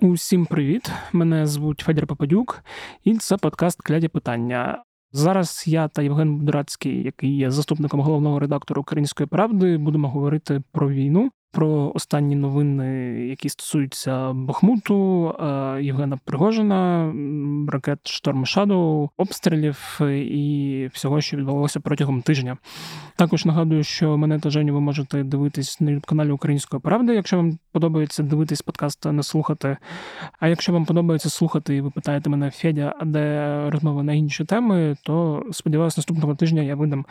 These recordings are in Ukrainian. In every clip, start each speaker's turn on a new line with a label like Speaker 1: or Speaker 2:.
Speaker 1: Усім привіт! Мене звуть Федір Попадюк, і це подкаст Кляді питання. Зараз я та Євген Будрацький, який є заступником головного редактора Української правди, будемо говорити про війну про останні новини, які стосуються Бахмуту, е, Євгена Пригожина, ракет Шторм Шадоу, обстрілів і всього, що відбувалося протягом тижня. Також нагадую, що мене та Женю ви можете дивитись на каналі Української правди, якщо вам подобається дивитись подкаст, а не слухати. А якщо вам подобається слухати, і ви питаєте мене Федя, де розмови на інші теми, то сподіваюся, наступного тижня я видам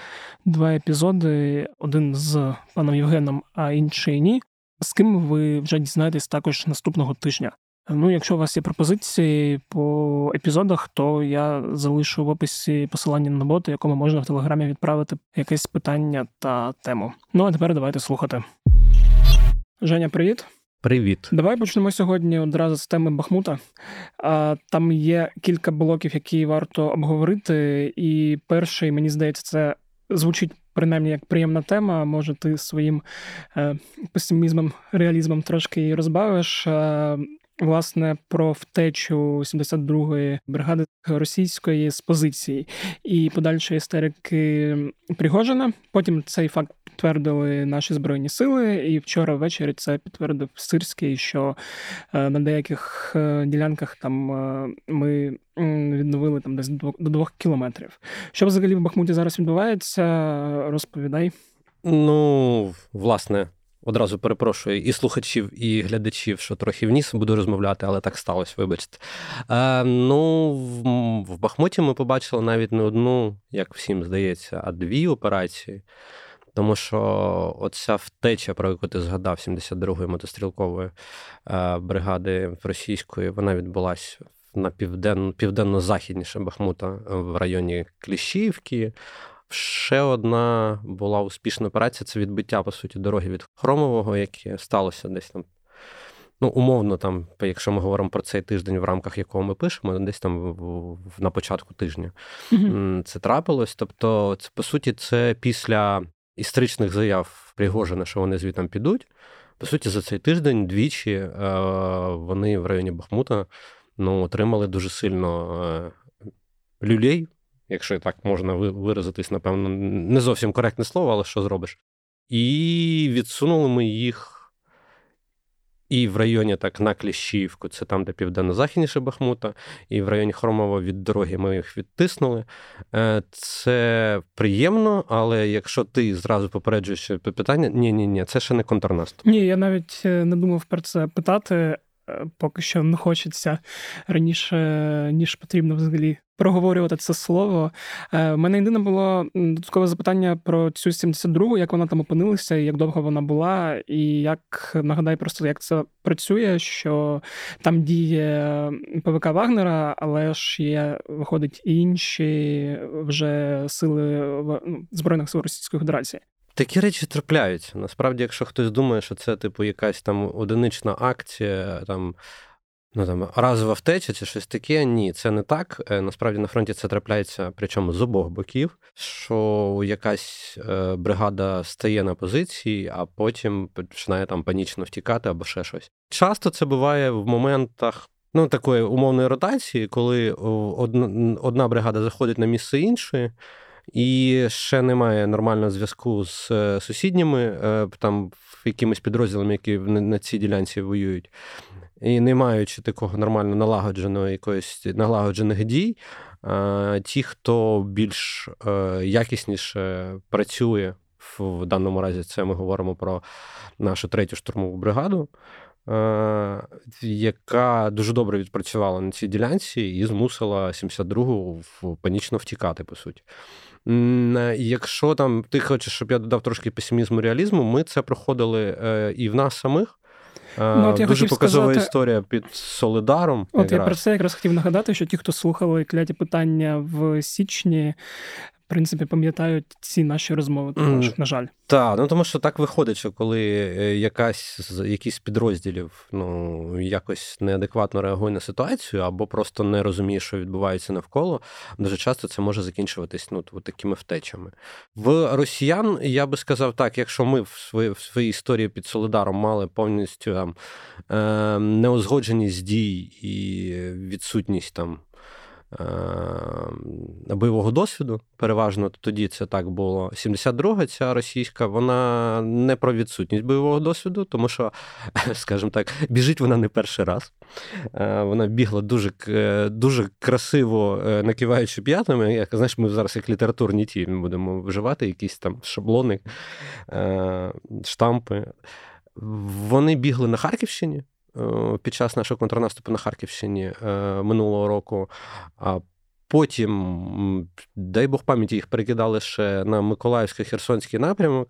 Speaker 1: два епізоди: один з паном Євгеном, а інший ні. З ким ви вже дізнаєтесь також наступного тижня. Ну, якщо у вас є пропозиції по епізодах, то я залишу в описі посилання на боту, якому можна в телеграмі відправити якесь питання та тему. Ну а тепер давайте слухати. Женя, привіт.
Speaker 2: Привіт.
Speaker 1: Давай почнемо сьогодні одразу з теми Бахмута. Там є кілька блоків, які варто обговорити. І перший, мені здається, це звучить принаймні як приємна тема. Може, ти своїм е, песимізмом, реалізмом трошки її розбавиш. Власне, про втечу 72-ї бригади російської з позиції і подальшої істерики Пригожина. Потім цей факт підтвердили наші збройні сили, і вчора ввечері це підтвердив Сирський, що е, на деяких е, ділянках там е, ми відновили там десь до двох кілометрів. Що взагалі в Бахмуті зараз відбувається? Розповідай.
Speaker 2: Ну, власне, одразу перепрошую і слухачів, і глядачів, що трохи вніс буду розмовляти, але так сталося, вибачте. Е, Ну, в, в Бахмуті ми побачили навіть не одну, як всім здається, а дві операції. Тому що оця втеча, про яку ти згадав, 72-ї мотострілкової е, бригади російської, вона відбулася на південно, південно-західніше Бахмута в районі Кліщівки. Ще одна була успішна операція це відбиття, по суті, дороги від Хромового, яке сталося десь там. Ну, умовно, там, якщо ми говоримо про цей тиждень, в рамках якого ми пишемо, десь там на початку тижня mm-hmm. це трапилось. Тобто, це по суті, це після історичних заяв Пригожина, що вони звітом підуть. По суті, за цей тиждень двічі е, вони в районі Бахмута ну, отримали дуже сильно е, люлей, якщо так можна виразитись, напевно, не зовсім коректне слово, але що зробиш. І відсунули ми їх і в районі так на Кліщівку, це там, де південно-західніше Бахмута, і в районі Хромова від дороги ми їх відтиснули. Е, це приємно, але якщо ти зразу попереджуєш питання, ні, ні, ні, це ще не контрнаступ.
Speaker 1: Ні, я навіть е, не думав про це питати. Е, поки що не хочеться раніше, ніж потрібно взагалі проговорювати це слово. У е, мене єдине було додаткове запитання про цю 72-гу, як вона там опинилася, як довго вона була, і як нагадай, просто як це працює, що там діє ПВК Вагнера, але ж є, виходить, інші вже сили ну, Збройних сил Російської Федерації.
Speaker 2: Такі речі трапляються. Насправді, якщо хтось думає, що це типу якась там одинична акція, там ну там разова втеча чи щось таке, ні, це не так. Е, насправді на фронті це трапляється, причому з обох боків, що якась е, бригада стає на позиції, а потім починає там панічно втікати або ще щось. Часто це буває в моментах. Ну, такої умовної ротації, коли одна одна бригада заходить на місце іншої, і ще немає нормального зв'язку з е, сусідніми, е, там якимись підрозділами, які на цій ділянці воюють. І не маючи такого нормально налагодженого якоїсь налагоджених дій, ті, хто більш е, якісніше працює в даному разі, це ми говоримо про нашу третю штурмову бригаду. Яка дуже добре відпрацювала на цій ділянці і змусила 72-гу панічно втікати, по суті. Е, якщо там ти хочеш, щоб я додав трошки песимізму реалізму, ми це проходили е, і в нас самих. Е, ну, от я Дуже показова сказати... історія під Солидаром.
Speaker 1: От якраз. я про це якраз хотів нагадати, що ті, хто слухали кляті питання в січні, принципі пам'ятають ці наші розмови. Також, mm. на жаль,
Speaker 2: так, ну тому що так виходить, що коли е, якась з якісь підрозділів ну якось неадекватно реагує на ситуацію, або просто не розуміє, що відбувається навколо, дуже часто це може закінчуватись ну такими втечами. В росіян я би сказав так, якщо ми в своїй в своїй історії під Солидаром мали повністю там е, неузгодженість дій і відсутність там бойового досвіду. Переважно тоді це так було. 72-га ця російська, вона не про відсутність бойового досвіду, тому що, скажімо так, біжить вона не перший раз. Е, вона бігла дуже дуже красиво е, накиваючи п'ятами. Як знаєш, ми зараз як літературні ті будемо вживати якісь там шаблони, штампи. Вони бігли на Харківщині. Е, під час нашого контрнаступу на Харківщині е, минулого року. А потім, дай Бог пам'яті, їх перекидали ще на Миколаївсько-Херсонський напрямок.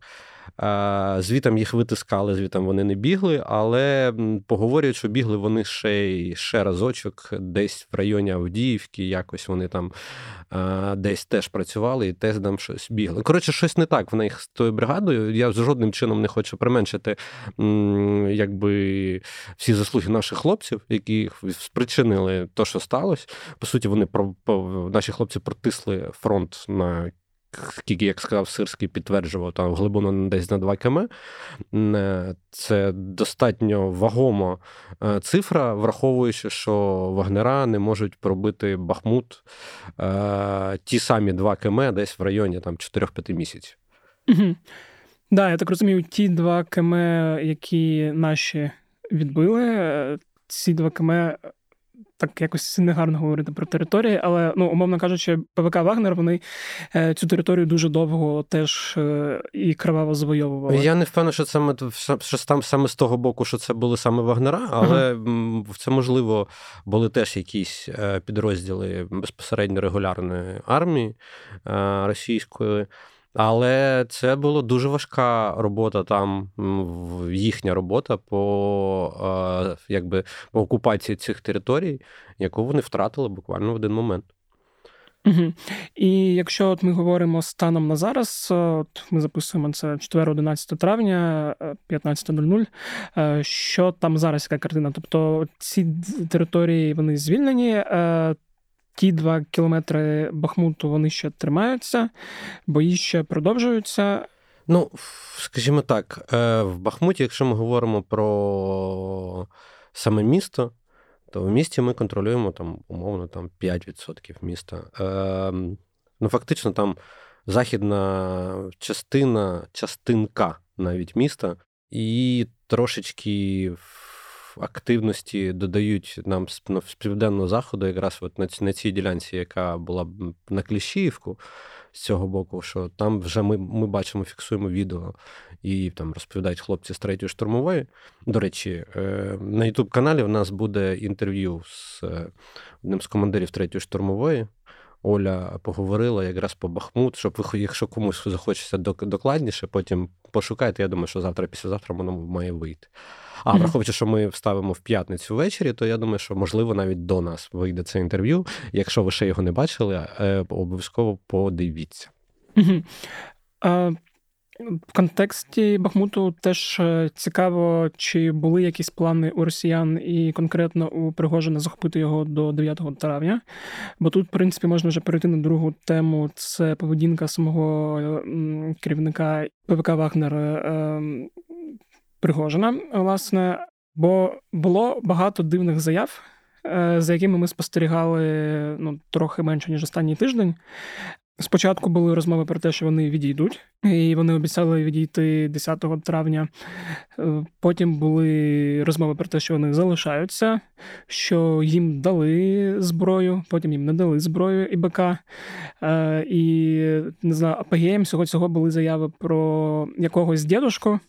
Speaker 2: Звітом їх витискали, звітом вони не бігли, але поговорюють, що бігли вони ще ще разочок, десь в районі Авдіївки, якось вони там десь теж працювали і теж там щось бігли. Коротше, щось не так в них з тою бригадою. Я жодним чином не хочу применшити якби всі заслуги наших хлопців, які спричинили те, що сталося. По суті, вони наші хлопці протисли фронт на скільки, як сказав, Сирський підтверджував, там глибину десь на 2 км. Е, це достатньо вагома е, цифра, враховуючи, що вагнера не можуть пробити Бахмут е, ті самі 2 км десь в районі там 4-5 місяців.
Speaker 1: Так, да, я так розумію, ті 2 км, які наші відбили, ці 2 км так якось негарно говорити про території, але ну умовно кажучи, ПВК Вагнер вони е, цю територію дуже довго теж е, і криваво завойовували.
Speaker 2: Я не впевнений, що саме що там саме з того боку, що це були саме Вагнера, але ага. це можливо були теж якісь е, підрозділи безпосередньо регулярної армії російської. Але це була дуже важка робота там, їхня робота по якби, по окупації цих територій, яку вони втратили буквально в один момент.
Speaker 1: Угу. І якщо от ми говоримо станом на зараз, от ми записуємо це 4-11 травня, 15.00, е, е, що там зараз яка картина? Тобто ці території вони звільнені, е, ті два кілометри Бахмуту вони ще тримаються, бої ще продовжуються.
Speaker 2: Ну, скажімо так, е, в Бахмуті, якщо ми говоримо про саме місто, то в місті ми контролюємо там, умовно там 5% міста. Ем, ну, фактично, там західна частина, частинка навіть міста, і трошечки активності додають нам ну, з південного заходу, якраз от на, цій ділянці, яка була на Кліщіївку з цього боку, що там вже ми ми бачимо, фіксуємо відео і там розповідають хлопці з третьої штурмової. До речі, е, на youtube каналі в нас буде інтерв'ю з е, одним з командирів третьої штурмової. Оля поговорила якраз по Бахмут, щоб ви, якщо комусь захочеться докладніше, потім пошукайте. Я думаю, що завтра, післязавтра воно має вийти. А mm-hmm. враховуючи, що ми вставимо в п'ятницю ввечері, то я думаю, що можливо навіть до нас вийде це інтерв'ю. Якщо ви ще його не бачили, е, обов'язково подивіться.
Speaker 1: Mm-hmm. В контексті Бахмуту теж е, цікаво, чи були якісь плани у росіян і конкретно у Пригожина захопити його до 9 травня. Бо тут, в принципі, можна вже перейти на другу тему: це поведінка самого керівника ПВК Вагнер ем, Пригожина, власне, бо було багато дивних заяв, е, за якими ми спостерігали ну, трохи менше, ніж останній тиждень. Спочатку були розмови про те, що вони відійдуть, і вони обіцяли відійти 10 травня. Е, потім були розмови про те, що вони залишаються, що їм дали зброю, потім їм не дали зброю і БК. Е, і не знаю, апогеєм всього цього були заяви про якогось дідушку,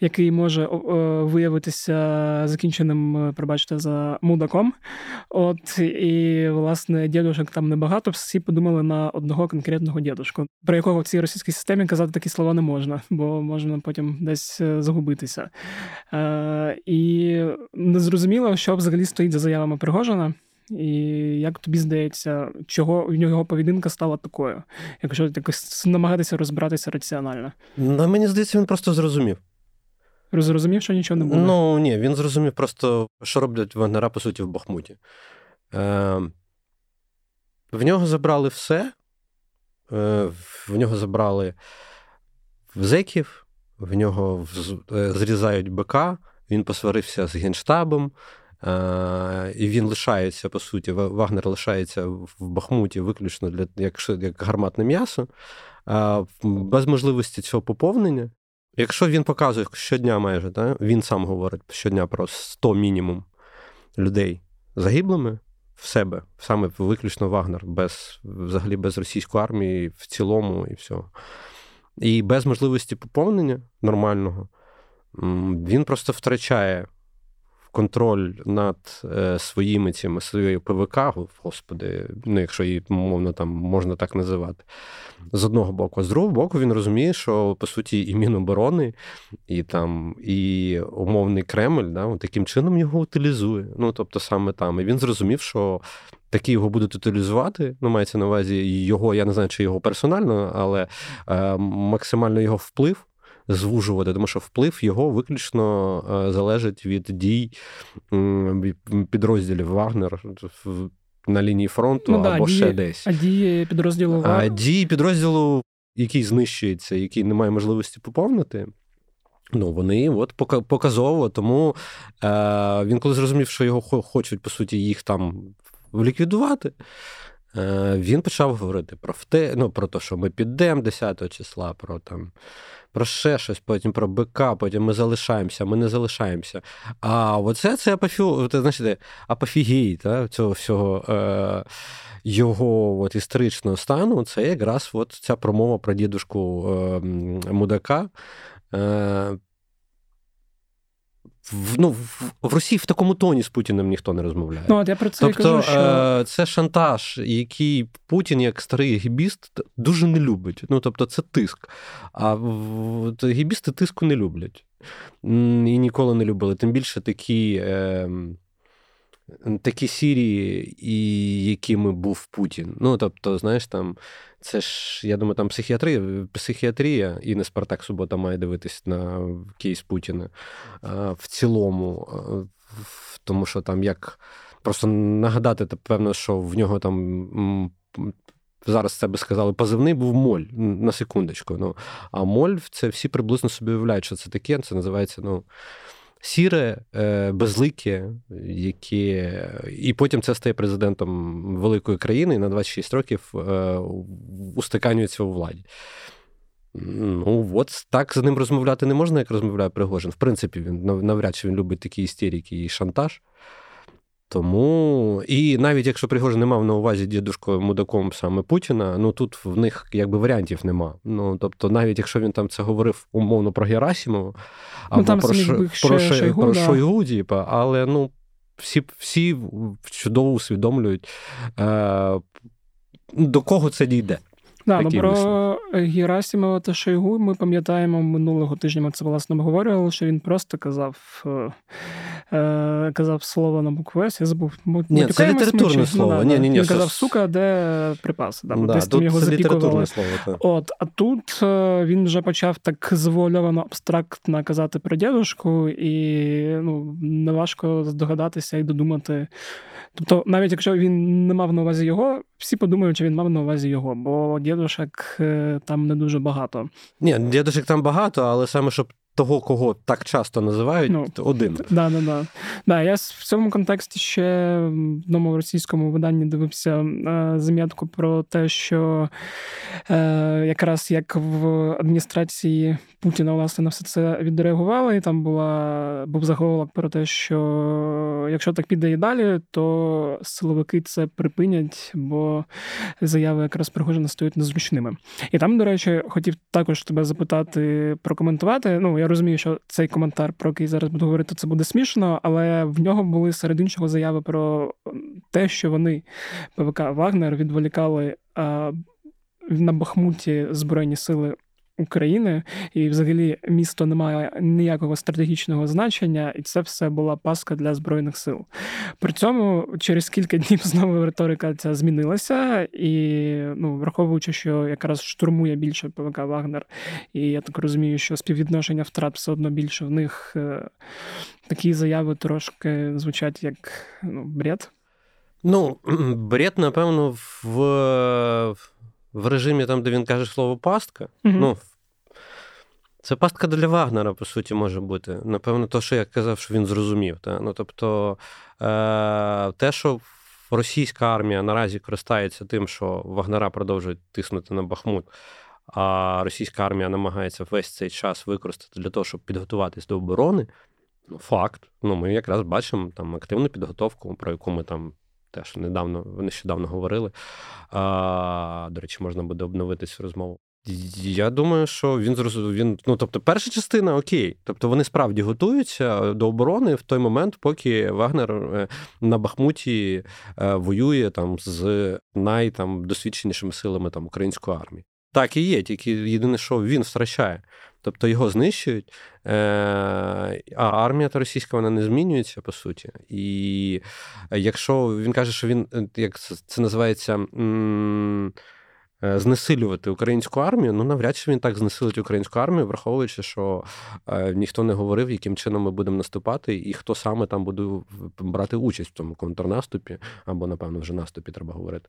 Speaker 1: який може виявитися закінченим, е, пробачте, за мудаком. От і власне дідушок там небагато. Всі подумали на одного конкретного дідушку, про якого в цій російській системі казати такі слова не можна, бо можна потім десь е, загубитися. Е, І незрозуміло, що взагалі стоїть за заявами Пригожина. І як тобі здається, чого в нього поведінка стала такою, якщо якось намагатися розбиратися раціонально?
Speaker 2: Ну, Мені здається, він просто зрозумів.
Speaker 1: Зрозумів, що нічого не буде?
Speaker 2: Ну ні, він зрозумів просто, що роблять вагнера, по суті, в Бахмуті. Е, В нього забрали все. Е, В нього забрали зеків, в нього е, зрізають БК, він посварився з Генштабом. І він лишається, по суті, Вагнер лишається в Бахмуті виключно для як, як гарматне м'ясо, без можливості цього поповнення. Якщо він показує щодня майже, да, він сам говорить щодня про 100 мінімум людей загиблими в себе, саме виключно Вагнер, без, взагалі без російської армії в цілому і всього. І без можливості поповнення нормального, він просто втрачає контроль над е, своїми цими своєю ПВК, господи, ну якщо її мовно там можна так називати, з одного боку, а з другого боку, він розуміє, що по суті і Міноборони, і там і умовний Кремль, да, таким чином його утилізує. Ну тобто саме там. І він зрозумів, що. Такі його будуть утилізувати, ну мається на увазі його, я не знаю, чи його персонально, але е, максимально його вплив звужувати, тому що вплив його виключно е, залежить від дій підрозділів Вагнер на лінії фронту ну, або
Speaker 1: да,
Speaker 2: ще десь.
Speaker 1: А дії підрозділу Вагнер?
Speaker 2: А дії підрозділу, який знищується, який не має можливості поповнити. Ну, вони от показово, тому е, він коли зрозумів, що його хочуть, по суті, їх там ліквідувати, е, він почав говорити про вте, ну, про те, що ми підемо 10 числа, про там про ще щось, потім про БК, потім ми залишаємося, ми не залишаємося. А оце це апофі... знаєте, апофігій та, цього всього е, його от, історичного стану, це якраз от ця промова про дідушку е, Мудака. Е, в, ну, в, в Росії в такому тоні з Путіним ніхто не розмовляє.
Speaker 1: Ну, от я про це
Speaker 2: тобто,
Speaker 1: кажу, що...
Speaker 2: е, це шантаж, який Путін, як старий гібіст, дуже не любить. Ну, тобто, це тиск. А в, гібісти тиску не люблять. І ніколи не любили. Тим більше такі. Е, Такі сірі, і якими був Путін. Ну, тобто, знаєш, там це ж, я думаю, там психіатрія, психіатрія, і не Спартак Субота має дивитись на кейс Путіна в цілому, тому що там як просто нагадати, певно, що в нього там. Зараз це би сказали, позивний був моль на секундочку. Ну, А моль це всі приблизно собі уявляють, що це таке. Це називається ну, сіре, е, безлике, яке і потім це стає президентом великої країни і на 26 років устиканюється у владі. Ну, от так з ним розмовляти не можна, як розмовляє Пригожин. В принципі, він навряд чи він любить такі істерики і шантаж. Тому і навіть якщо Пригожин не мав на увазі дідушкою мудаком саме Путіна, ну тут в них якби варіантів нема. Ну тобто, навіть якщо він там це говорив умовно про Герасимова або ну, там про, ш... про, ш... Шойгу, про да. Шойгу, типа, але ну всі всі чудово усвідомлюють, е... до кого це дійде.
Speaker 1: Да, ну Про Герасимова та Шойгу ми пам'ятаємо минулого тижня. Ми це власне обговорювали, що він просто казав е, е, казав слово на букву С, я забув.
Speaker 2: Ні, це літературне слово.
Speaker 1: Ну,
Speaker 2: ні, ні, ні,
Speaker 1: Він казав, сука, де припаси. Да,
Speaker 2: да, тут його це літературне слово. Так.
Speaker 1: От, А тут е, він вже почав так завуальовано абстрактно казати про дідушку, і ну, неважко здогадатися і додумати. Тобто, навіть якщо він не мав на увазі його, всі подумають, що він мав на увазі його, бо дідушек е, там не дуже багато.
Speaker 2: Ні, дідушек там багато, але саме щоб того, кого так часто називають, ну, один.
Speaker 1: Да, да, да. Да, Я в цьому контексті ще в одному російському виданні дивився е, замітку про те, що е, якраз як в адміністрації Путіна власне на все це відреагували, і там була був заголовок про те, що якщо так піде і далі, то силовики це припинять, бо заяви якраз Пригожина стають незручними. І там, до речі, хотів також тебе запитати прокоментувати. Ну, я розумію, що цей коментар, про який зараз буду говорити, це буде смішно, але в нього були серед іншого заяви про те, що вони ПВК Вагнер відволікали на Бахмуті Збройні сили України, і взагалі місто не має ніякого стратегічного значення, і це все була паска для збройних сил. При цьому через кілька днів знову риторика ця змінилася, і ну, враховуючи, що якраз штурмує більше ПВК Вагнер, і я так розумію, що співвідношення втрат все одно більше в них е, такі заяви трошки звучать як ну, бред.
Speaker 2: Ну, бред, напевно, в в режимі, там, де він каже слово пастка. mm ну, Це пастка для Вагнера, по суті, може бути. Напевно, то, що я казав, що він зрозумів. Та? Ну, Тобто, е- те, що російська армія наразі користається тим, що Вагнера продовжують тиснути на Бахмут, а російська армія намагається весь цей час використати для того, щоб підготуватись до оборони. Ну, факт. Ну, Ми якраз бачимо там активну підготовку, про яку ми там теж недавно нещодавно говорили. А, До речі, можна буде обновити цю розмову. Я думаю, що він зрозумів. Він, ну тобто, перша частина окей. Тобто вони справді готуються до оборони в той момент, поки Вагнер е, на Бахмуті е, воює там з найдосвідченішими силами там української армії. Так і є, тільки єдине, що він втрачає. Тобто його знищують, е, а армія та російська вона не змінюється по суті. І якщо він каже, що він як це називається. Е, знесилювати українську армію, ну навряд чи він так знесилить українську армію, враховуючи, що е, ніхто не говорив, яким чином ми будемо наступати, і хто саме там буде брати участь в цьому контрнаступі, або, напевно, вже наступі треба говорити.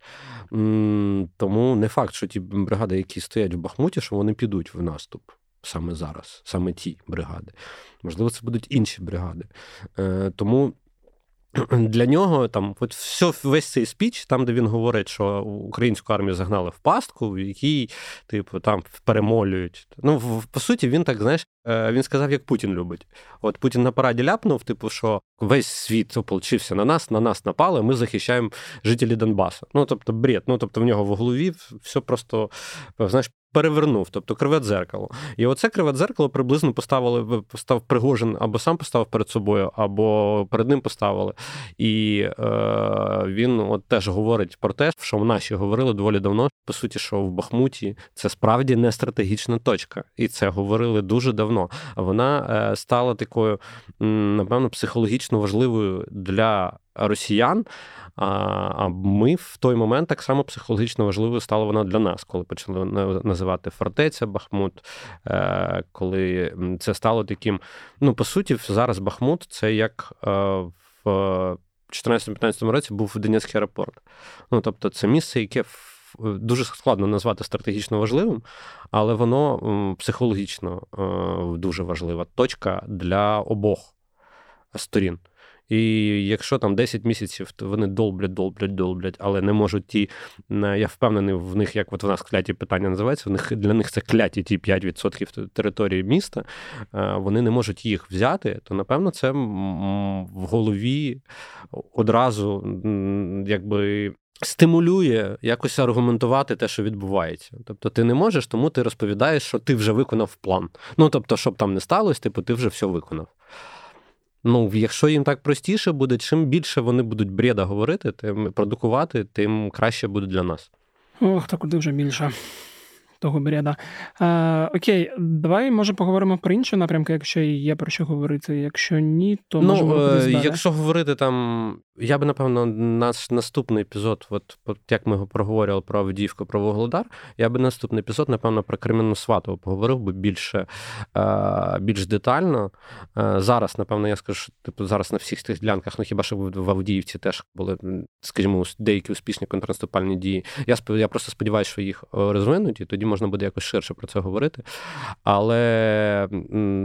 Speaker 2: М- тому не факт, що ті бригади, які стоять в Бахмуті, що вони підуть в наступ. Саме зараз, саме ті бригади. Можливо, це будуть інші бригади. Е, Тому для нього там от все, весь цей спіч, там, де він говорить, що українську армію загнали в пастку, в якій, типу, там перемолюють. Ну, по суті, він так, знаєш, він сказав, як Путін любить. От Путін на параді ляпнув, типу, що весь світ ополчився на нас, на нас напали, ми захищаємо жителі Донбасу. Ну, тобто, бред. Ну, тобто, в нього в голові все просто, знаєш, перевернув, тобто криве дзеркало. І оце криве дзеркало приблизно поставили, постав Пригожин або сам поставив перед собою, або перед ним поставили. І е, він от теж говорить про те, що в наші говорили доволі давно. По суті, що в Бахмуті це справді не стратегічна точка, і це говорили дуже давно. А вона е, стала такою, напевно, психологічно важливою для росіян. А ми в той момент так само психологічно важливою стала вона для нас, коли почали називати фортеця Бахмут, е, коли це стало таким. Ну, по суті, зараз Бахмут це як е, в 2014-2015 році був Донецький аеропорт. Ну, тобто, це місце, яке Дуже складно назвати стратегічно важливим, але воно психологічно е, дуже важлива точка для обох сторін. І якщо там 10 місяців то вони долблять, долблять, долблять, але не можуть ті, я впевнений, в них, як от в нас кляті питання називається, в них для них це кляті ті 5% території міста, вони не можуть їх взяти, то напевно це в голові одразу якби. Стимулює якось аргументувати те, що відбувається. Тобто ти не можеш, тому ти розповідаєш, що ти вже виконав план. Ну тобто, щоб там не сталося, типу, ти вже все виконав. Ну, якщо їм так простіше буде, чим більше вони будуть бреда говорити, тим продукувати, тим краще буде для нас.
Speaker 1: Ох, та куди вже більше того бреда. А, Окей, давай може поговоримо про інші напрямки, якщо є про що говорити. Якщо ні, то
Speaker 2: ну,
Speaker 1: можемо
Speaker 2: е, якщо говорити там, я би напевно наш наступний епізод, от, як ми проговорювали про Авдіївку, про Вогледар, я би наступний епізод, напевно, про Кременну Сватову поговорив би більше е, більш детально. Е, зараз, напевно, я скажу, що типу зараз на всіх тих ділянках, ну хіба що в Авдіївці теж були, скажімо, деякі успішні контрнаступальні дії. Я я просто сподіваюся, що їх розвинуть, і тоді можна буде якось ширше про це говорити. Але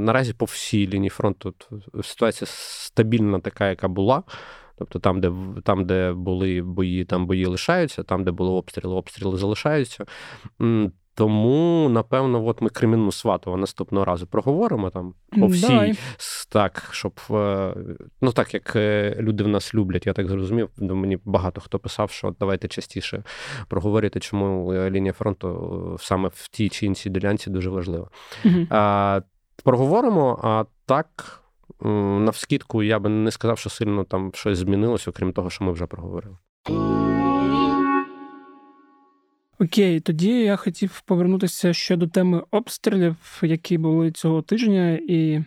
Speaker 2: наразі по всій лінії фронту ситуація стабільна, така, яка була. Тобто там, де там, де були бої, там бої лишаються, там, де були обстріли, обстріли залишаються. Тому, напевно, от ми Кремінну Сватова наступного разу проговоримо там по всій, Давай. так, щоб е, ну так як е, люди в нас люблять, я так зрозумів. Мені багато хто писав, що давайте частіше проговорити, чому е, лінія фронту саме в тій чи іншій ділянці дуже важлива. Угу. А, Проговоримо, а так. Навскідку я би не сказав, що сильно там щось змінилось, окрім того, що ми вже проговорили.
Speaker 1: Окей, тоді я хотів повернутися ще до теми обстрілів, які були цього тижня, і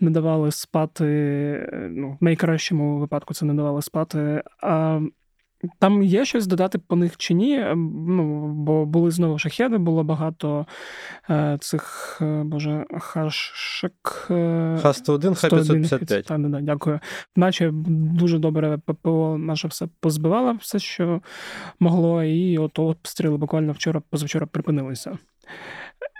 Speaker 1: не давали спати. Ну, в найкращому випадку це не давали спати. А там є щось додати по них чи ні? Ем, ну, Бо були знову шахеди, було багато е, цих, е, боже, хашек.
Speaker 2: Е, Х-101, Х-555.
Speaker 1: Так, да, дякую. Наче дуже добре ППО наше все позбивало, все, що могло, і от обстріли буквально вчора, позавчора припинилися.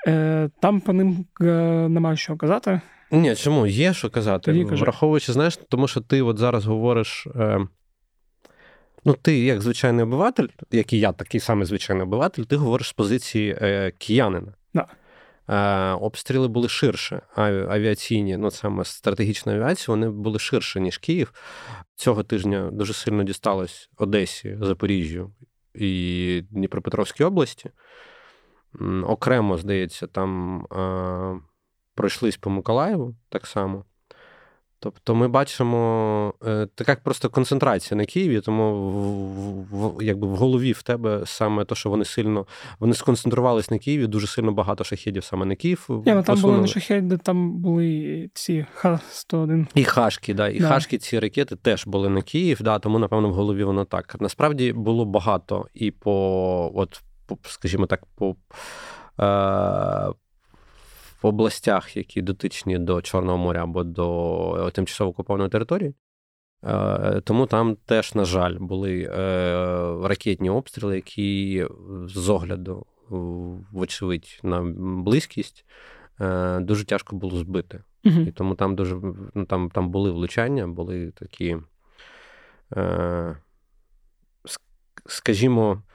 Speaker 1: Е, Там по ним е, немає що казати.
Speaker 2: Ні, чому? Є що казати. Враховуючи, знаєш, тому що ти от зараз говориш. Е... Ну, ти, як звичайний обиватель, як і я, такий самий звичайний обиватель, ти говориш з позиції е, киянина.
Speaker 1: Да.
Speaker 2: Е, обстріли були ширше. Авіаційні, ну саме стратегічна авіація, вони були ширше, ніж Київ. Цього тижня дуже сильно дісталось Одесі, Запоріжжю і Дніпропетровській області. Окремо, здається, там е, пройшлись по Миколаєву так само. Тобто ми бачимо е, така просто концентрація на Києві, тому в, в, якби в голові в тебе саме те, що вони сильно вони сконцентрувались на Києві, дуже сильно багато шахедів саме на Київ.
Speaker 1: Ні, ну, Там були не шахеди, там були ці Х-101.
Speaker 2: І Хашки, да, і да. Хашки ці ракети теж були на Київ, да, тому, напевно, в голові воно так. Насправді було багато і по, от, по скажімо так, по. Е, в областях, які дотичні до Чорного моря або до тимчасово окупованої території. Е, тому там теж, на жаль, були е, ракетні обстріли, які з огляду, вочевидь, на близькість е, дуже тяжко було збити.
Speaker 1: Угу.
Speaker 2: І тому там дуже ну, там, там були влучання, були такі, скажімо, Е,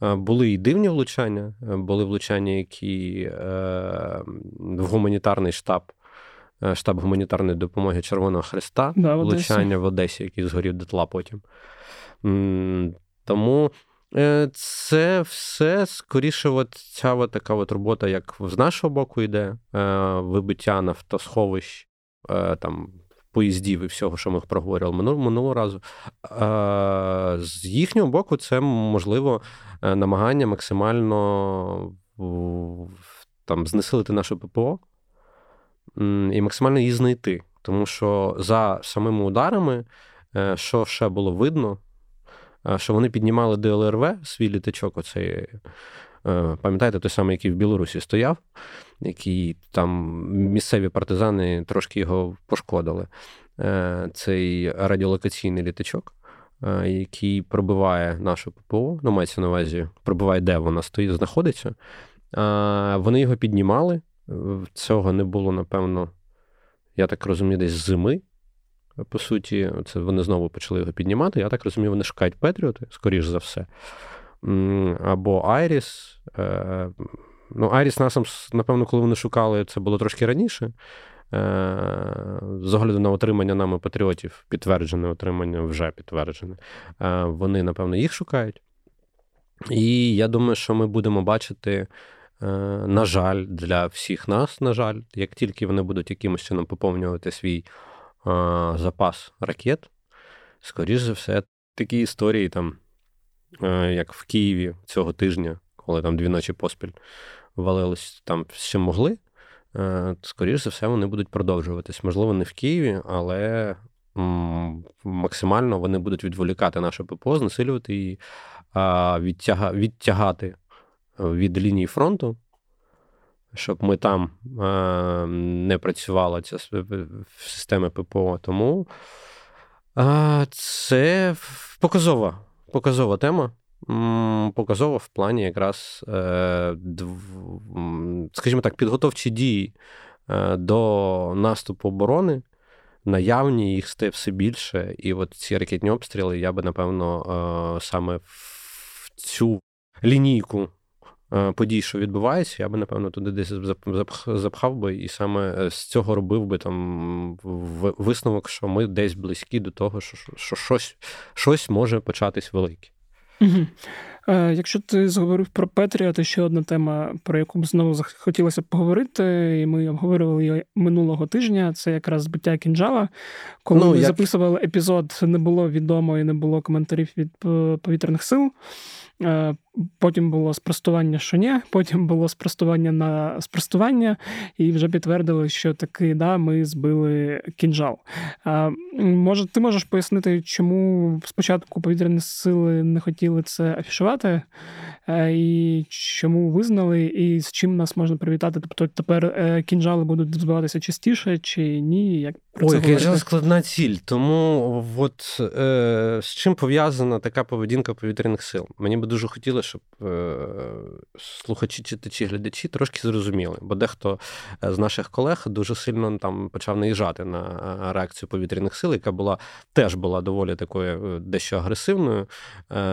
Speaker 2: були і дивні влучання, е, були влучання, які е, в гуманітарний штаб, штаб гуманітарної допомоги Червоного Христа,
Speaker 1: да, в
Speaker 2: влучання в Одесі, який згорів дотла потім. Тому це все скоріше, от ця от така от робота, як з нашого боку йде, вибиття нафтосховищ, там поїздів і всього, що ми проговорювали минулого, разу. З їхнього боку, це можливо е, намагання максимально там знесилити наше ППО і максимально її знайти. Тому що за самими ударами, е, що ще було видно, е, що вони піднімали ДЛРВ, свій літачок, оцей, пам'ятаєте, той самий, який в Білорусі стояв який там місцеві партизани трошки його пошкодили. Е, цей радіолокаційний літачок, е, який пробиває нашу ППО, ну мається на увазі, пробиває, де вона стоїть, знаходиться. Вони його піднімали. Цього не було, напевно, я так розумію, десь зими. По суті, це вони знову почали його піднімати. Я так розумію, вони шукають Петріоти, скоріш за все. Або Айріс. Е, Ну, Айріс Насам, напевно, коли вони шукали, це було трошки раніше. Е, з огляду на отримання нами патріотів, підтверджене отримання вже підтверджене. Е, вони, напевно, їх шукають. І я думаю, що ми будемо бачити, на жаль, для всіх нас, на жаль, як тільки вони будуть якимось чином поповнювати свій запас ракет, скоріш за все, такі історії, там, як в Києві цього тижня, коли там дві ночі поспіль валились там що могли, е, скоріш за все, вони будуть продовжуватись. Можливо, не в Києві, але максимально вони будуть відволікати наше ППО, знесилювати її, відтяга, відтягати від лінії фронту. Щоб ми там е, не працювала ця система ППО. Тому е, це показова показова тема Показова в плані якраз, е, скажімо так, підготовчі дії е, до наступу оборони. Наявні їх стає все більше, і от ці ракетні обстріли я би, напевно, е, саме в цю лінійку подій, що відбувається, я би, напевно, туди десь запхав би, і саме з цього робив би там висновок, що ми десь близькі до того, що що щось, щось може початись велике.
Speaker 1: Угу. Якщо ти зговорив про Петрія, то ще одна тема, про яку б знову хотілося б поговорити, і ми обговорювали її минулого тижня. Це якраз збиття кінжала. Коли ну, ми як... записували епізод, не було відомо і не було коментарів від повітряних сил. Е, Потім було спростування, що ні, потім було спростування на спростування, і вже підтвердили, що таки да, ми збили кінжал. Може, ти можеш пояснити, чому спочатку повітряні сили не хотіли це афішувати, і чому визнали, і з чим нас можна привітати? Тобто тепер е, кінжали будуть збиватися частіше чи ні? Як
Speaker 2: про Ой, кінжал складна ціль. Тому от е, з чим пов'язана така поведінка повітряних сил? Мені би дуже хотілося, щоб е, слухачі, читачі, глядачі трошки зрозуміли, бо дехто е, з наших колег дуже сильно там почав наїжджати на е, реакцію повітряних сил, яка була теж була доволі такою е, дещо агресивною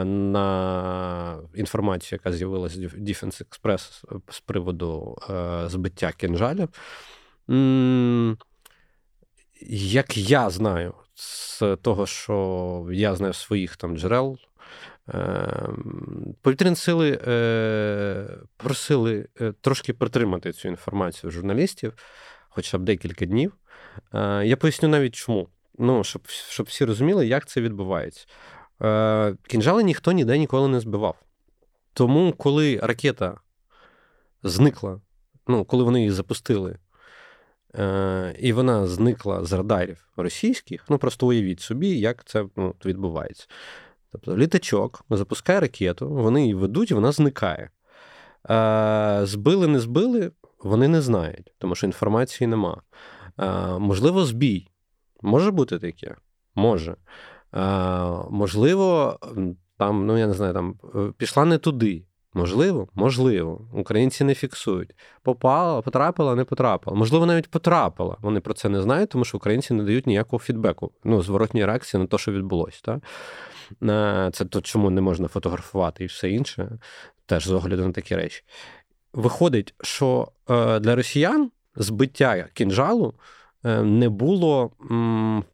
Speaker 2: на інформацію, яка з'явилася в Defense Express з приводу збиття кінжалів. Як я знаю, з того, що я знаю своїх там джерел, Ем, повітряні сили е, просили е, трошки притримати цю інформацію журналістів, хоча б декілька днів. Е, я поясню навіть чому. Ну, Щоб щоб всі розуміли, як це відбувається. Кінжали ніхто ніде ніколи не збивав. Тому, коли ракета зникла, ну, коли вони її запустили, і вона зникла з радарів російських, ну просто уявіть собі, як це ну, відбувається. Тобто літачок запускає ракету, вони її ведуть, і вона зникає. А, Збили, не збили, вони не знають, тому що інформації нема. А, Можливо, збій. Може бути таке? Може. А, Можливо, там, ну я не знаю, там е, пішла не туди. Можливо, можливо. Українці не фіксують. Попала, потрапила, не потрапила. Можливо, навіть потрапила. Вони про це не знають, тому що українці не дають ніякого фідбеку, ну, зворотньої реакції на те, що відбулося. Так? Це то, чому не можна фотографувати і все інше, теж з огляду на такі речі. Виходить, що е, для росіян збиття кінжалу е, не було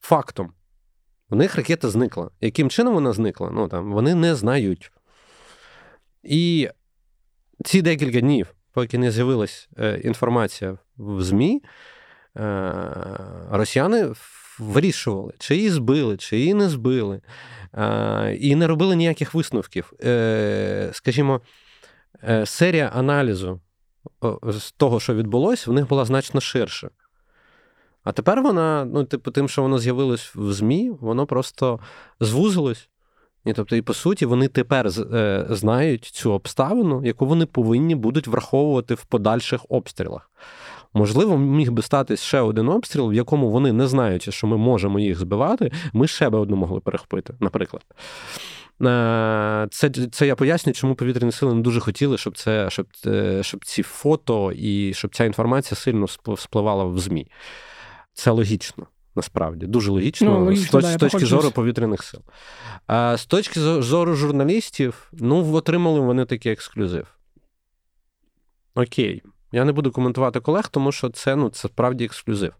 Speaker 2: фактом. У них ракета зникла. Яким чином вона зникла? Ну, там, Вони не знають. І ці декілька днів, поки не з'явилася е, інформація в ЗМІ, росіяни вирішували, чи її збили, чи її не збили, і не робили ніяких висновків. Е, скажімо, е, серія аналізу з того, що відбулося, в них була значно ширша. А тепер вона, ну, типу, тим, що воно з'явилось в ЗМІ, воно просто звузилось. І тобто, і по суті, вони тепер е, знають цю обставину, яку вони повинні будуть враховувати в подальших обстрілах. Можливо, міг би статись ще один обстріл, в якому вони, не знаючи, що ми можемо їх збивати, ми ще би одну могли перехопити, наприклад. Е, це це я пояснюю, чому повітряні сили не дуже хотіли, щоб це, щоб, е, щоб ці фото і щоб ця інформація сильно спливала в ЗМІ. Це логічно. Насправді дуже логічно, ну, логічно з, да, з точки зору повітряних сил. А з точки зору журналістів, ну, отримали вони такий ексклюзив. Окей, я не буду коментувати колег, тому що це ну, це справді ексклюзив.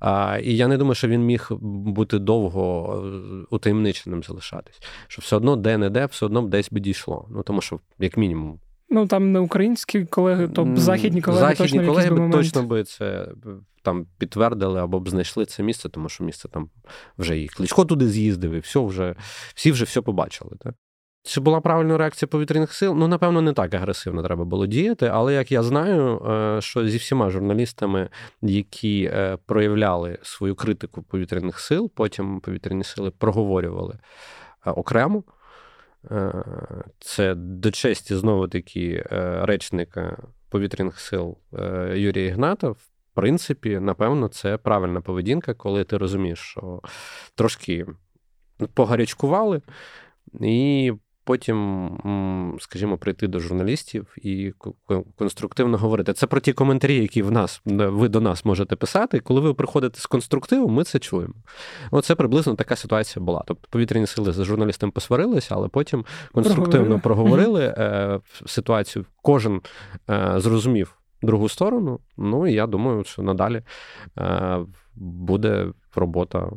Speaker 2: А, І я не думаю, що він міг бути довго е, утаємниченим залишатись. Що все одно де-не-де, все одно десь би дійшло. Ну тому що, як мінімум.
Speaker 1: Ну там не українські колеги, то західні колеги
Speaker 2: західні
Speaker 1: точно
Speaker 2: колеги
Speaker 1: би
Speaker 2: точно би це там підтвердили або б знайшли це місце, тому що місце там вже і Кличко туди з'їздив, і все вже всі вже все побачили. Так? Чи була правильна реакція повітряних сил? Ну, напевно, не так агресивно треба було діяти, але як я знаю, е, що зі всіма журналістами, які е, проявляли свою критику повітряних сил, потім повітряні сили проговорювали е, окремо. Це до честі знову таки речника повітряних сил Юрія Ігната. В принципі, напевно, це правильна поведінка, коли ти розумієш, що трошки погарячкували. І потім, скажімо, прийти до журналістів і конструктивно говорити. Це про ті коментарі, які в нас ви до нас можете писати. Коли ви приходите з конструктивом, ми це чуємо. Оце приблизно така ситуація була. Тобто повітряні сили з журналістом посварилися, але потім конструктивно проговорили е, ситуацію. Кожен е, зрозумів другу сторону. Ну і я думаю, що надалі е, буде робота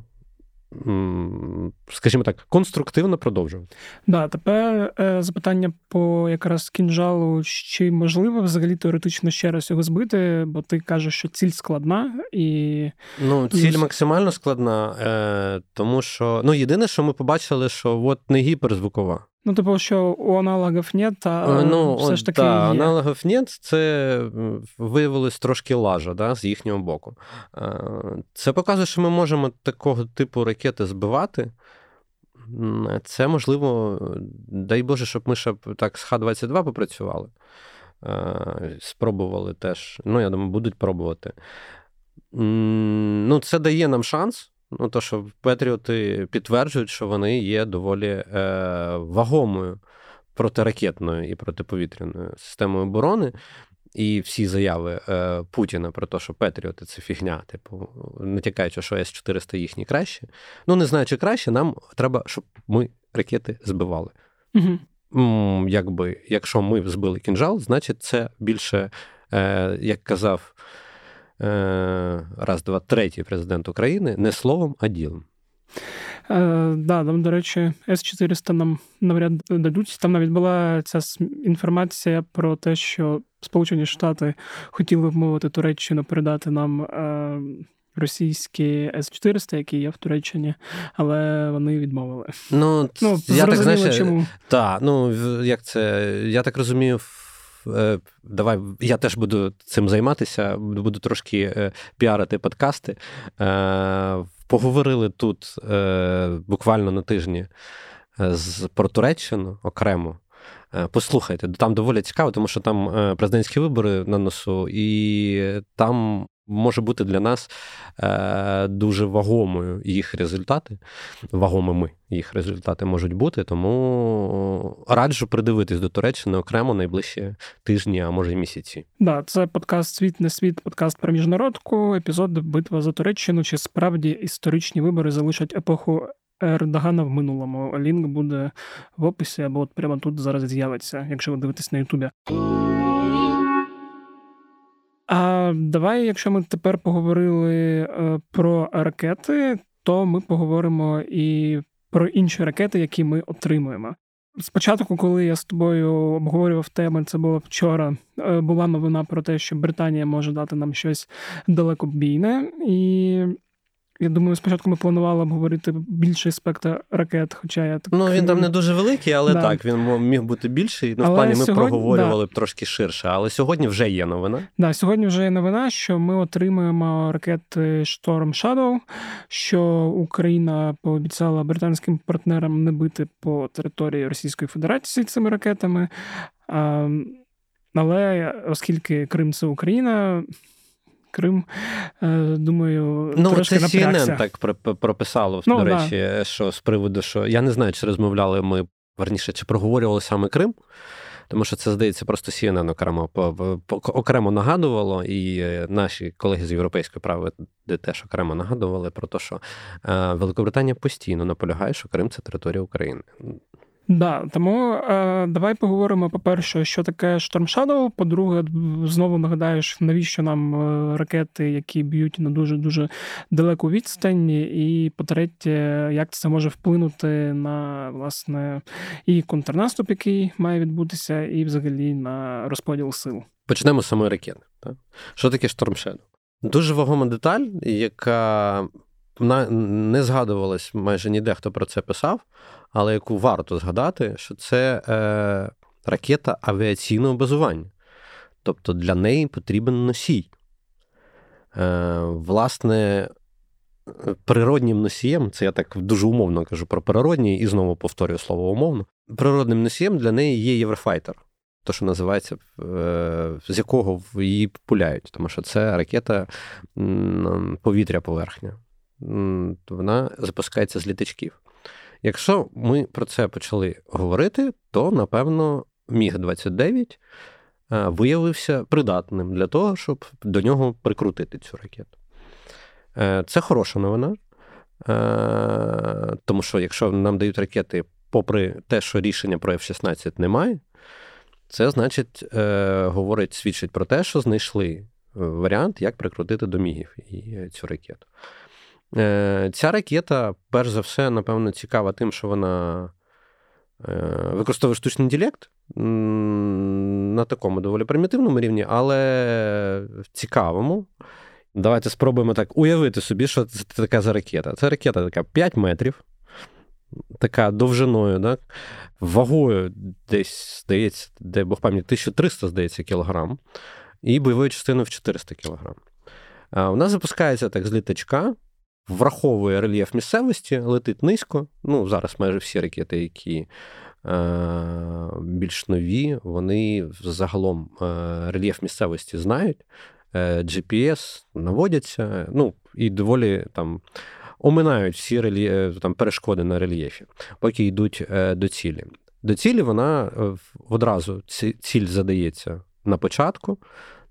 Speaker 2: скажімо так, конструктивно продовжувати.
Speaker 1: Да, тепер е, запитання по якраз кінжалу, чи можливо взагалі теоретично ще раз його збити, бо ти кажеш, що ціль складна і.
Speaker 2: Ну, ціль максимально складна, е, тому що ну, єдине, що ми побачили, що от не гіперзвукова.
Speaker 1: Ну, типу, що у аналогів нет, а ну, все ж таки.
Speaker 2: Да,
Speaker 1: є.
Speaker 2: аналогів нет, це виявилось трошки лажа да, з їхнього боку. Це показує, що ми можемо такого типу ракети збивати. Це можливо, дай Боже, щоб ми ще так з Х-22 попрацювали. Спробували теж. Ну, я думаю, будуть пробувати. Ну, Це дає нам шанс. Ну, то, що Петріоти підтверджують, що вони є доволі е, вагомою протиракетною і протиповітряною системою оборони. І всі заяви е, Путіна про те, що Петріоти це фігня, типу, натякаючи, що С-400 їхні краще. Ну, не знаю, чи краще, нам треба, щоб ми ракети збивали.
Speaker 1: Угу.
Speaker 2: М, якби, Якщо ми збили кінжал, значить це більше, е, як казав раз, два, третій президент України не словом, а ділом.
Speaker 1: Е, да, там, до речі, С-400 нам навряд дадуть. Там навіть була ця інформація про те, що Сполучені Штати хотіли вмовити Туреччину передати нам е, російські С-400, які є в Туреччині, але вони відмовили.
Speaker 2: Ну, ну я так знаєш, чому. Так, ну як це, я так розумію. Е, давай я теж буду цим займатися, буду трошки е, піарити подкасти. Е, поговорили тут буквально на тижні з про Туреччину окремо. Послухайте, там доволі цікаво, тому що там президентські вибори на носу, і там може бути для нас е, дуже вагомою їх результати. Вагомими їх результати можуть бути, тому раджу придивитись до Туреччини окремо найближчі тижні, а може й місяці.
Speaker 1: Да, це подкаст Світ не світ, подкаст про міжнародку, епізод Битва за Туреччину. Чи справді історичні вибори залишать епоху? Ердогана в минулому лінк буде в описі або от прямо тут зараз з'явиться, якщо ви дивитесь на Ютубі. А давай, якщо ми тепер поговорили е, про ракети, то ми поговоримо і про інші ракети, які ми отримуємо. Спочатку, коли я з тобою обговорював теми, це було вчора. Е, була новина про те, що Британія може дати нам щось далекобійне, і я думаю, спочатку ми планували обговорити більший спектр ракет, хоча я так...
Speaker 2: Ну, він там не дуже великий, але да. так, він міг бути більший. Ну, в плані ми сьогодні, проговорювали да. б трошки ширше. Але сьогодні вже є новина.
Speaker 1: Да, сьогодні вже є новина, що ми отримуємо ракети Storm Shadow, що Україна пообіцяла британським партнерам не бити по території Російської Федерації цими ракетами. А, Але оскільки Крим це Україна, Крим, е, думаю,
Speaker 2: ну,
Speaker 1: трошки
Speaker 2: це. CNN так прописало, ну, до речі, да. що з приводу, що я не знаю, чи розмовляли ми верніше, чи проговорювали саме Крим. Тому що це, здається, просто CNN окремо окремо нагадувало, і наші колеги з європейської правди теж окремо нагадували про те, що е, Великобританія постійно наполягає, що Крим це територія України.
Speaker 1: Да, тому е, давай поговоримо, по-перше, що таке Storm Shadow, По-друге, знову нагадаєш, навіщо нам е, ракети, які б'ють на дуже дуже далеку відстань, і по-третє, як це може вплинути на власне і контрнаступ, який має відбутися, і взагалі на розподіл сил.
Speaker 2: Почнемо з самої ракети. Так? Що таке Storm Shadow? Дуже вагома деталь, яка не згадувалась майже ніде, хто про це писав, але яку варто згадати, що це е, ракета авіаційного базування. Тобто для неї потрібен носій. Е, Власне, природнім носієм, це я так дуже умовно кажу про природній, і знову повторюю слово умовно. Природним носієм для неї є Єврофайтер. То, що називається, е, з якого її пуляють, тому що це ракета повітря поверхня вона запускається з літачків. Якщо ми про це почали говорити, то напевно Міг-29 е, виявився придатним для того, щоб до нього прикрутити цю ракету. Е, це хороша новина, е, тому що якщо нам дають ракети, попри те, що рішення про F-16 немає, це значить, говорить, свідчить про те, що знайшли варіант, як прикрутити до Мігів цю ракету. Е, ця ракета, перш за все, напевно, цікава тим, що вона е, використовує штучний інтелект на такому доволі примітивному рівні, але цікавому. Давайте спробуємо так уявити собі, що це така за ракета. Це ракета така 5 метрів. така довжиною, так? вагою десь, здається, де Бог пам'ять 1300, здається, кілограм, і бойовою частиною в 400 кілограм. А, У запускається так з літачка, враховує рельєф місцевості, летить низько. Ну, зараз майже всі ракети, які е, більш нові, вони загалом е, рельєф місцевості знають. Е, GPS наводяться, ну і доволі там оминають всі рельє... Е, там, перешкоди на рельєфі, поки йдуть е, до цілі. До цілі вона одразу ціль задається на початку,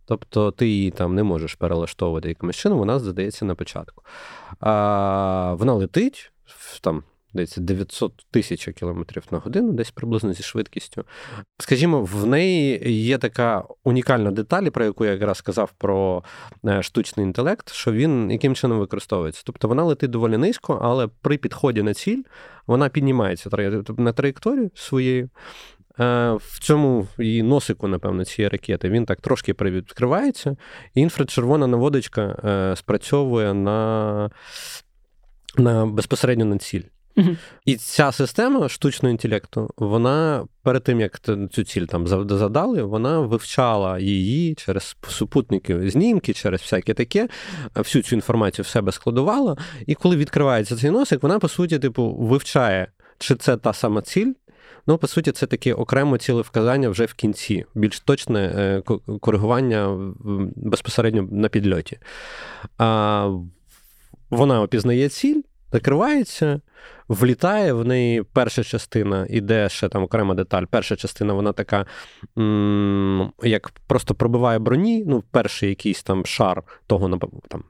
Speaker 2: тобто ти її там не можеш перелаштовувати якимось чином, вона задається на початку. А, Вона летить там десь 900 тисяч кілометрів на годину, десь приблизно зі швидкістю. Скажімо, в неї є така унікальна деталь, про яку я якраз сказав про е, штучний інтелект, що він яким чином використовується. Тобто вона летить доволі низько, але при підході на ціль вона піднімається на траєкторію своєю. Е, в цьому її носику, напевно, цієї ракети, він так трошки привідкривається, і інфрачервона наводочка е, спрацьовує на на безпосередньо на ціль. І ця система штучного інтелекту, вона перед тим, як цю ціль там задали, вона вивчала її через супутники знімки, через всяке таке, всю цю інформацію в себе складувала. І коли відкривається цей носик, вона, по суті, типу, вивчає, чи це та сама ціль. Ну, по суті, це таке окремо цілевказання вже в кінці, більш точне е, коригування безпосередньо на підльоті. А Вона опізнає ціль, закривається, влітає в неї перша частина, іде ще там окрема деталь. Перша частина, вона така, як просто пробиває броні, ну, перший якийсь там шар того там.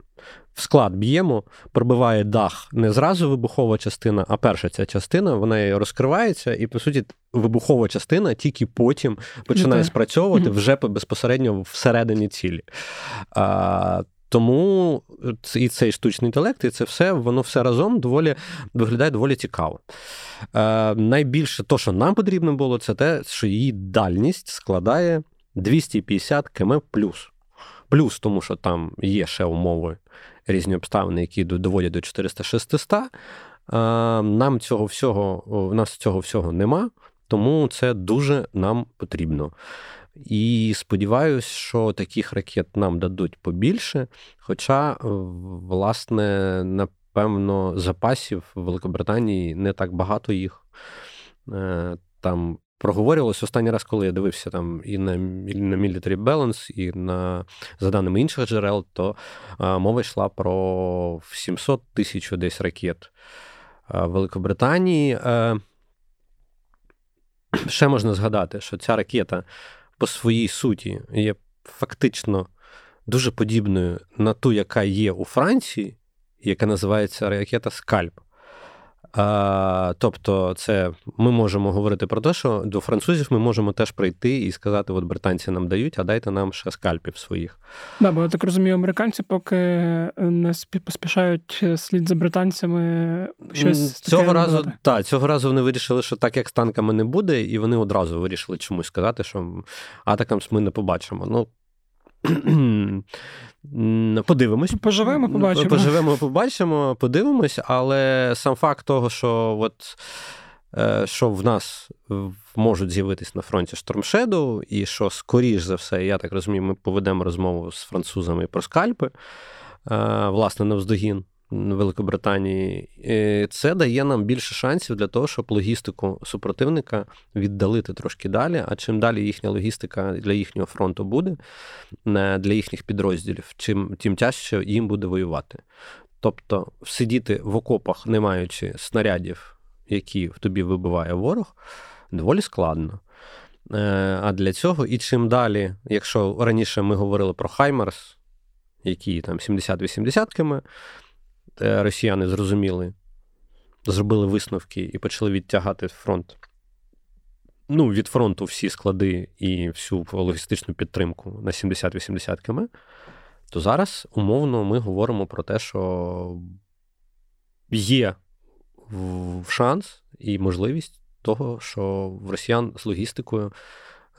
Speaker 2: В склад б'ємо, пробиває дах не зразу вибухова частина, а перша ця частина вона розкривається, і, по суті, вибухова частина тільки потім починає спрацьовувати вже безпосередньо всередині цілі. А, тому і цей штучний інтелект, і це все, воно все разом доволі виглядає доволі цікаво. Е, Найбільше то, що нам потрібно було, це те, що її дальність складає 250 км плюс. Плюс, тому що там є ще умови різні обставини, які доводять до 400-600. Е, нам цього всього, у нас цього всього нема, тому це дуже нам потрібно. І сподіваюся, що таких ракет нам дадуть побільше. Хоча, власне, напевно, запасів в Великобританії не так багато їх. Е, там проговорювалося останній раз, коли я дивився там і на і на Military Balance, і на за даними інших джерел, то а, мова йшла про 700 тисяч десь ракет Великобританії. А, е, ще можна згадати, що ця ракета по своїй суті є фактично дуже подібною на ту, яка є у Франції, яка називається ракета Скальп. А, Тобто, це ми можемо говорити про те, що до французів ми можемо теж прийти і сказати: от британці нам дають, а дайте нам ще скальпів своїх.
Speaker 1: Да, бо я так розумію, американці поки не поспішають слід за британцями щось
Speaker 2: цього разу. Так, цього разу вони вирішили, що так як з танками не буде, і вони одразу вирішили чомусь сказати, що атакам ми не побачимо. Ну Подивимось.
Speaker 1: Поживемо, побачимо.
Speaker 2: Поживемо, побачимо, подивимось, але сам факт того, що от, е, що в нас можуть з'явитись на фронті штормшеду, і що, скоріш за все, я так розумію, ми поведемо розмову з французами про скальпи, е, власне, навздогін Великобританії, це дає нам більше шансів для того, щоб логістику супротивника віддалити трошки далі. А чим далі їхня логістика для їхнього фронту буде, для їхніх підрозділів, чим тим тяжче їм буде воювати. Тобто сидіти в окопах, не маючи снарядів, які в тобі вибиває ворог, доволі складно. Е, а для цього і чим далі, якщо раніше ми говорили про Хаймарс, які там 70-80 км, росіяни зрозуміли, зробили висновки і почали відтягати фронт. Ну, від фронту всі склади і всю логістичну підтримку на 70-80 км, то зараз умовно ми говоримо про те, що є шанс і можливість того, що в росіян з логістикою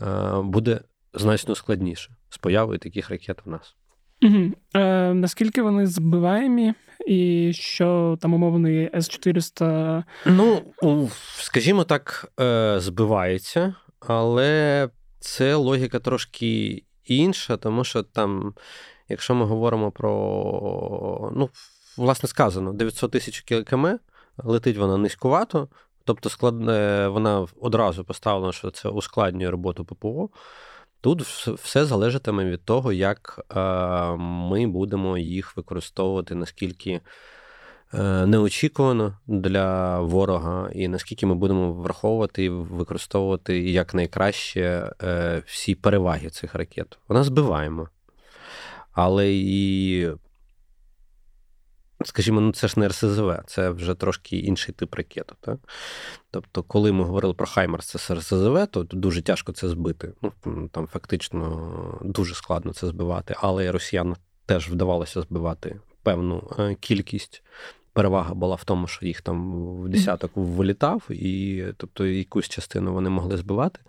Speaker 2: е, буде значно складніше з появою таких ракет в нас.
Speaker 1: Угу. Е, Наскільки вони збиваємі і що там умовний С-400.
Speaker 2: Ну, скажімо так, е, збивається, але це логіка трошки інша, тому що там, якщо ми говоримо про, ну, власне сказано, 900 тисяч км, летить вона низькувато, тобто склад... вона одразу поставлена, що це ускладнює роботу ППО. Тут все залежатиме від того, як е, ми будемо їх використовувати, наскільки е, неочікувано для ворога, і наскільки ми будемо враховувати і використовувати якнайкраще е, всі переваги цих ракет. Вона збиваємо. Але і Скажімо, ну це ж не РСЗВ, це вже трошки інший тип ракет. Так? Тобто, коли ми говорили про Хаймерс, це РСЗВ, то дуже тяжко це збити. Ну, Там фактично дуже складно це збивати, але росіянам теж вдавалося збивати певну е, кількість. Перевага була в тому, що їх там в десяток вилітав, і тобто якусь частину вони могли збивати,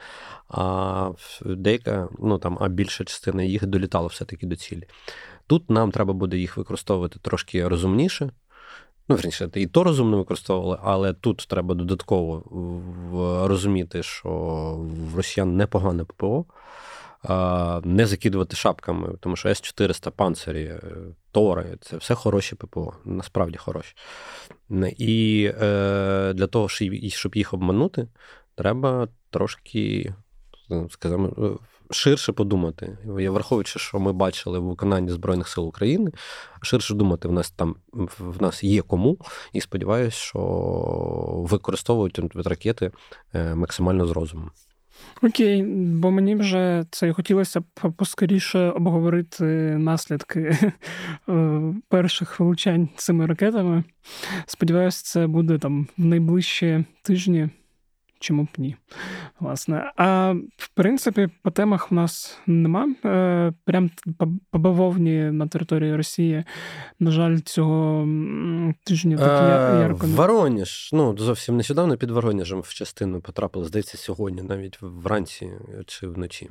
Speaker 2: а деяка, ну там, а більша частина їх долітала все-таки до цілі. Тут нам треба буде їх використовувати трошки розумніше. Ну, верніше, і то розумно використовували, але тут треба додатково розуміти, що в росіян непогане ППО, не закидувати шапками, тому що С-400 панцирі, Тори це все хороші ППО, насправді хороші. І е, для того, щоб їх обманути, треба трошки, скажімо, ширше подумати. Враховуючи, що ми бачили в виконанні Збройних сил України, ширше думати в нас там в нас є кому, і сподіваюся, що використовують ракети е, максимально з розумом.
Speaker 1: Окей, бо мені вже це хотілося б поскоріше обговорити наслідки е, перших влучань цими ракетами. Сподіваюся, це буде там в найближчі тижні чому б ні. Власне. А в принципі, по темах в нас нема. Е, прям по бавовні на території Росії, на жаль, цього тижня так
Speaker 2: е, ярко. Вороніж. Ну, зовсім нещодавно під Вороніжем в частину потрапили, здається, сьогодні, навіть вранці чи вночі.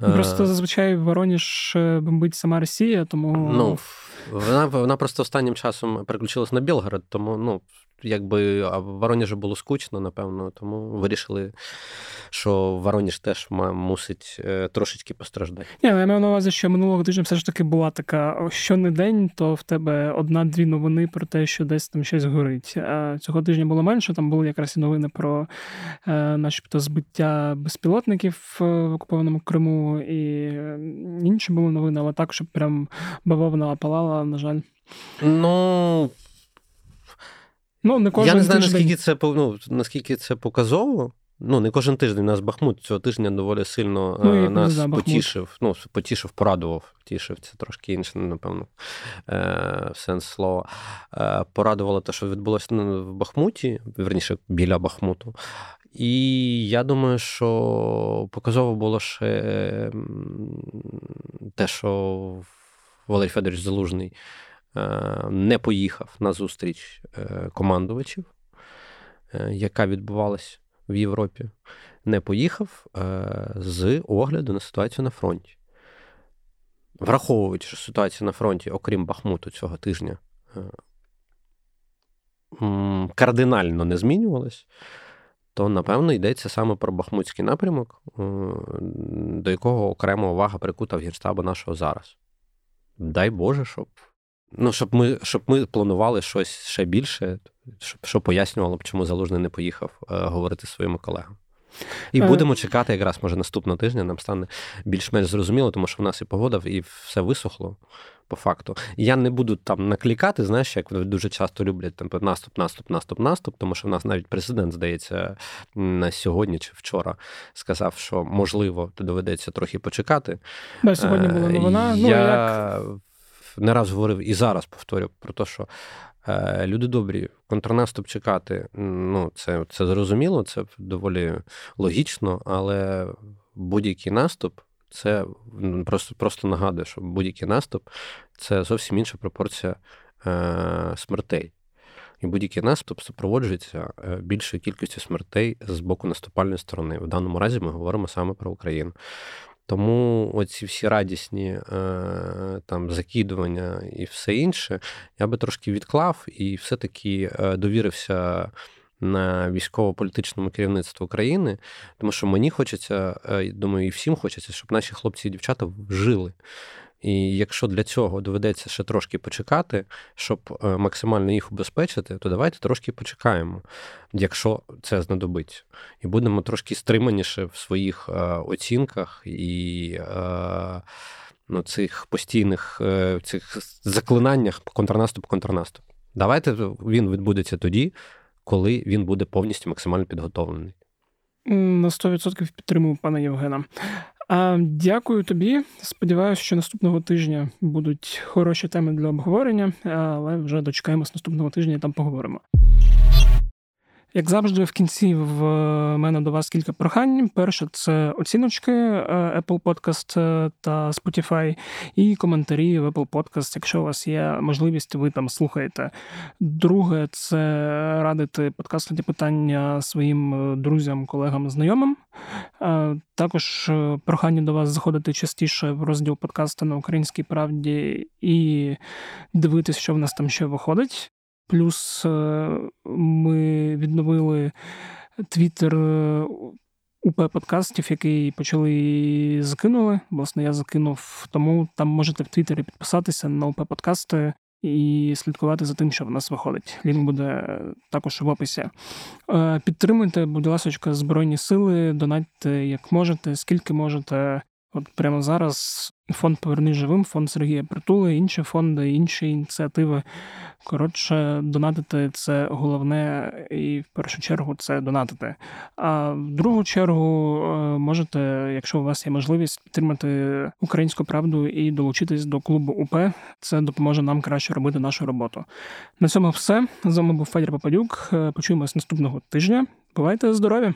Speaker 1: Просто зазвичай Воронеж е, бомбить сама Росія, тому.
Speaker 2: Ну, вона вона просто останнім часом переключилась на Білгород, тому ну, якби а Воронежу було скучно, напевно, тому вирішили, що Вороніж теж мусить е, трошечки постраждати.
Speaker 1: Ні, я маю на увазі, що минулого тижня все ж таки була така, що не день, то в тебе одна-дві новини про те, що десь там щось горить. А цього тижня було менше. Там були якраз і новини про е, начебто збиття безпілотників в окупованому Криму і інші були новини, але так, щоб прям бавовна палала, на жаль.
Speaker 2: Ну.
Speaker 1: Ну, не кожен
Speaker 2: Я не знаю, наскільки це ну, наскільки це показово. Ну, не кожен тиждень у нас Бахмут цього тижня доволі сильно ну, е, нас да, потішив. Ну, потішив, порадував. Тішив це трошки інше, напевно, е, сенс слова. Е, Порадувало те, що відбулося в Бахмуті, верніше біля Бахмуту. І я думаю, що показово було ще те, що Валерій Федорович Залужний. Е, не поїхав на зустріч е, командувачів, яка відбувалася в Європі, не поїхав з огляду на ситуацію на фронті. Враховуючи, що ситуація на фронті, окрім Бахмуту цього тижня, кардинально не змінювалась, то, напевно, йдеться саме про Бахмутський напрямок, до якого окрема увага прикута в гірстабу нашого зараз. Дай Боже, щоб Ну, щоб ми щоб ми планували щось ще більше, щоб що пояснювало б, чому залужний не поїхав е, говорити своїми колегами. І е. будемо чекати, якраз може наступного тижня нам стане більш-менш зрозуміло, тому що в нас і погода, і все висохло по факту. Я не буду там наклікати, знаєш, як дуже часто люблять там наступ, наступ, наступ, наступ, тому що в нас навіть президент, здається, на сьогодні чи вчора сказав, що можливо доведеться трохи почекати.
Speaker 1: Да, сьогодні була новина.
Speaker 2: Ну, як не раз говорив і зараз повторю про те, що е, люди добрі, контрнаступ чекати, ну, це це зрозуміло, це доволі логічно, але будь-який наступ. Це просто просто нагадує, що будь-який наступ це зовсім інша пропорція е, смертей. І будь-який наступ супроводжується е, більшою кількістю смертей з боку наступальної сторони. В даному разі ми говоримо саме про Україну. Тому оці всі радісні е, там закидування і все інше, я би трошки відклав і все-таки е, довірився на військово-політичному керівництву країни, тому що мені хочеться, е, думаю, і всім хочеться, щоб наші хлопці і дівчата жили. І якщо для цього доведеться ще трошки почекати, щоб е, максимально їх убезпечити, то давайте трошки почекаємо, якщо це знадобиться. І будемо трошки стриманіше в своїх е, оцінках і ну, цих постійних цих заклинаннях контрнаступ, контрнаступ. Давайте він відбудеться тоді, коли він буде повністю максимально підготовлений.
Speaker 1: На 100% підтримую пана Євгена. Дякую тобі. Сподіваюся, що наступного тижня будуть хороші теми для обговорення, але вже дочекаємось наступного тижня і там поговоримо. Як завжди, в кінці в мене до вас кілька прохань. Перше, це оціночки е, Apple Podcast е, та Spotify, і коментарі в Apple Podcast, якщо у вас є можливість, ви там слухаєте. Друге, це радити подкасти питання своїм е, друзям, колегам, знайомим. Також прохання до вас заходити частіше в розділ подкасту на українській правді і дивитися, що в нас там ще виходить. Плюс е, ми відновили твіттер е, УП подкастів, який почали закинули. Власне, я закинув, тому там можете в Твіттері підписатися на УП подкасти і слідкувати за тим, що в нас виходить. Лінк буде також в описі. Е, підтримуйте, будь ласка, Збройні сили, донатьте як можете, скільки можете. От прямо зараз фонд Поверни живим, фонд Сергія Притули, інші фонди, інші ініціативи. Коротше, донатити це головне, і в першу чергу це донатити. А в другу чергу е, можете, якщо у вас є можливість, підтримати українську правду і долучитись до клубу УП. Це допоможе нам краще робити нашу роботу. На цьому все. З вами був Федір Попадюк. Е, почуємось наступного тижня. Бувайте здорові!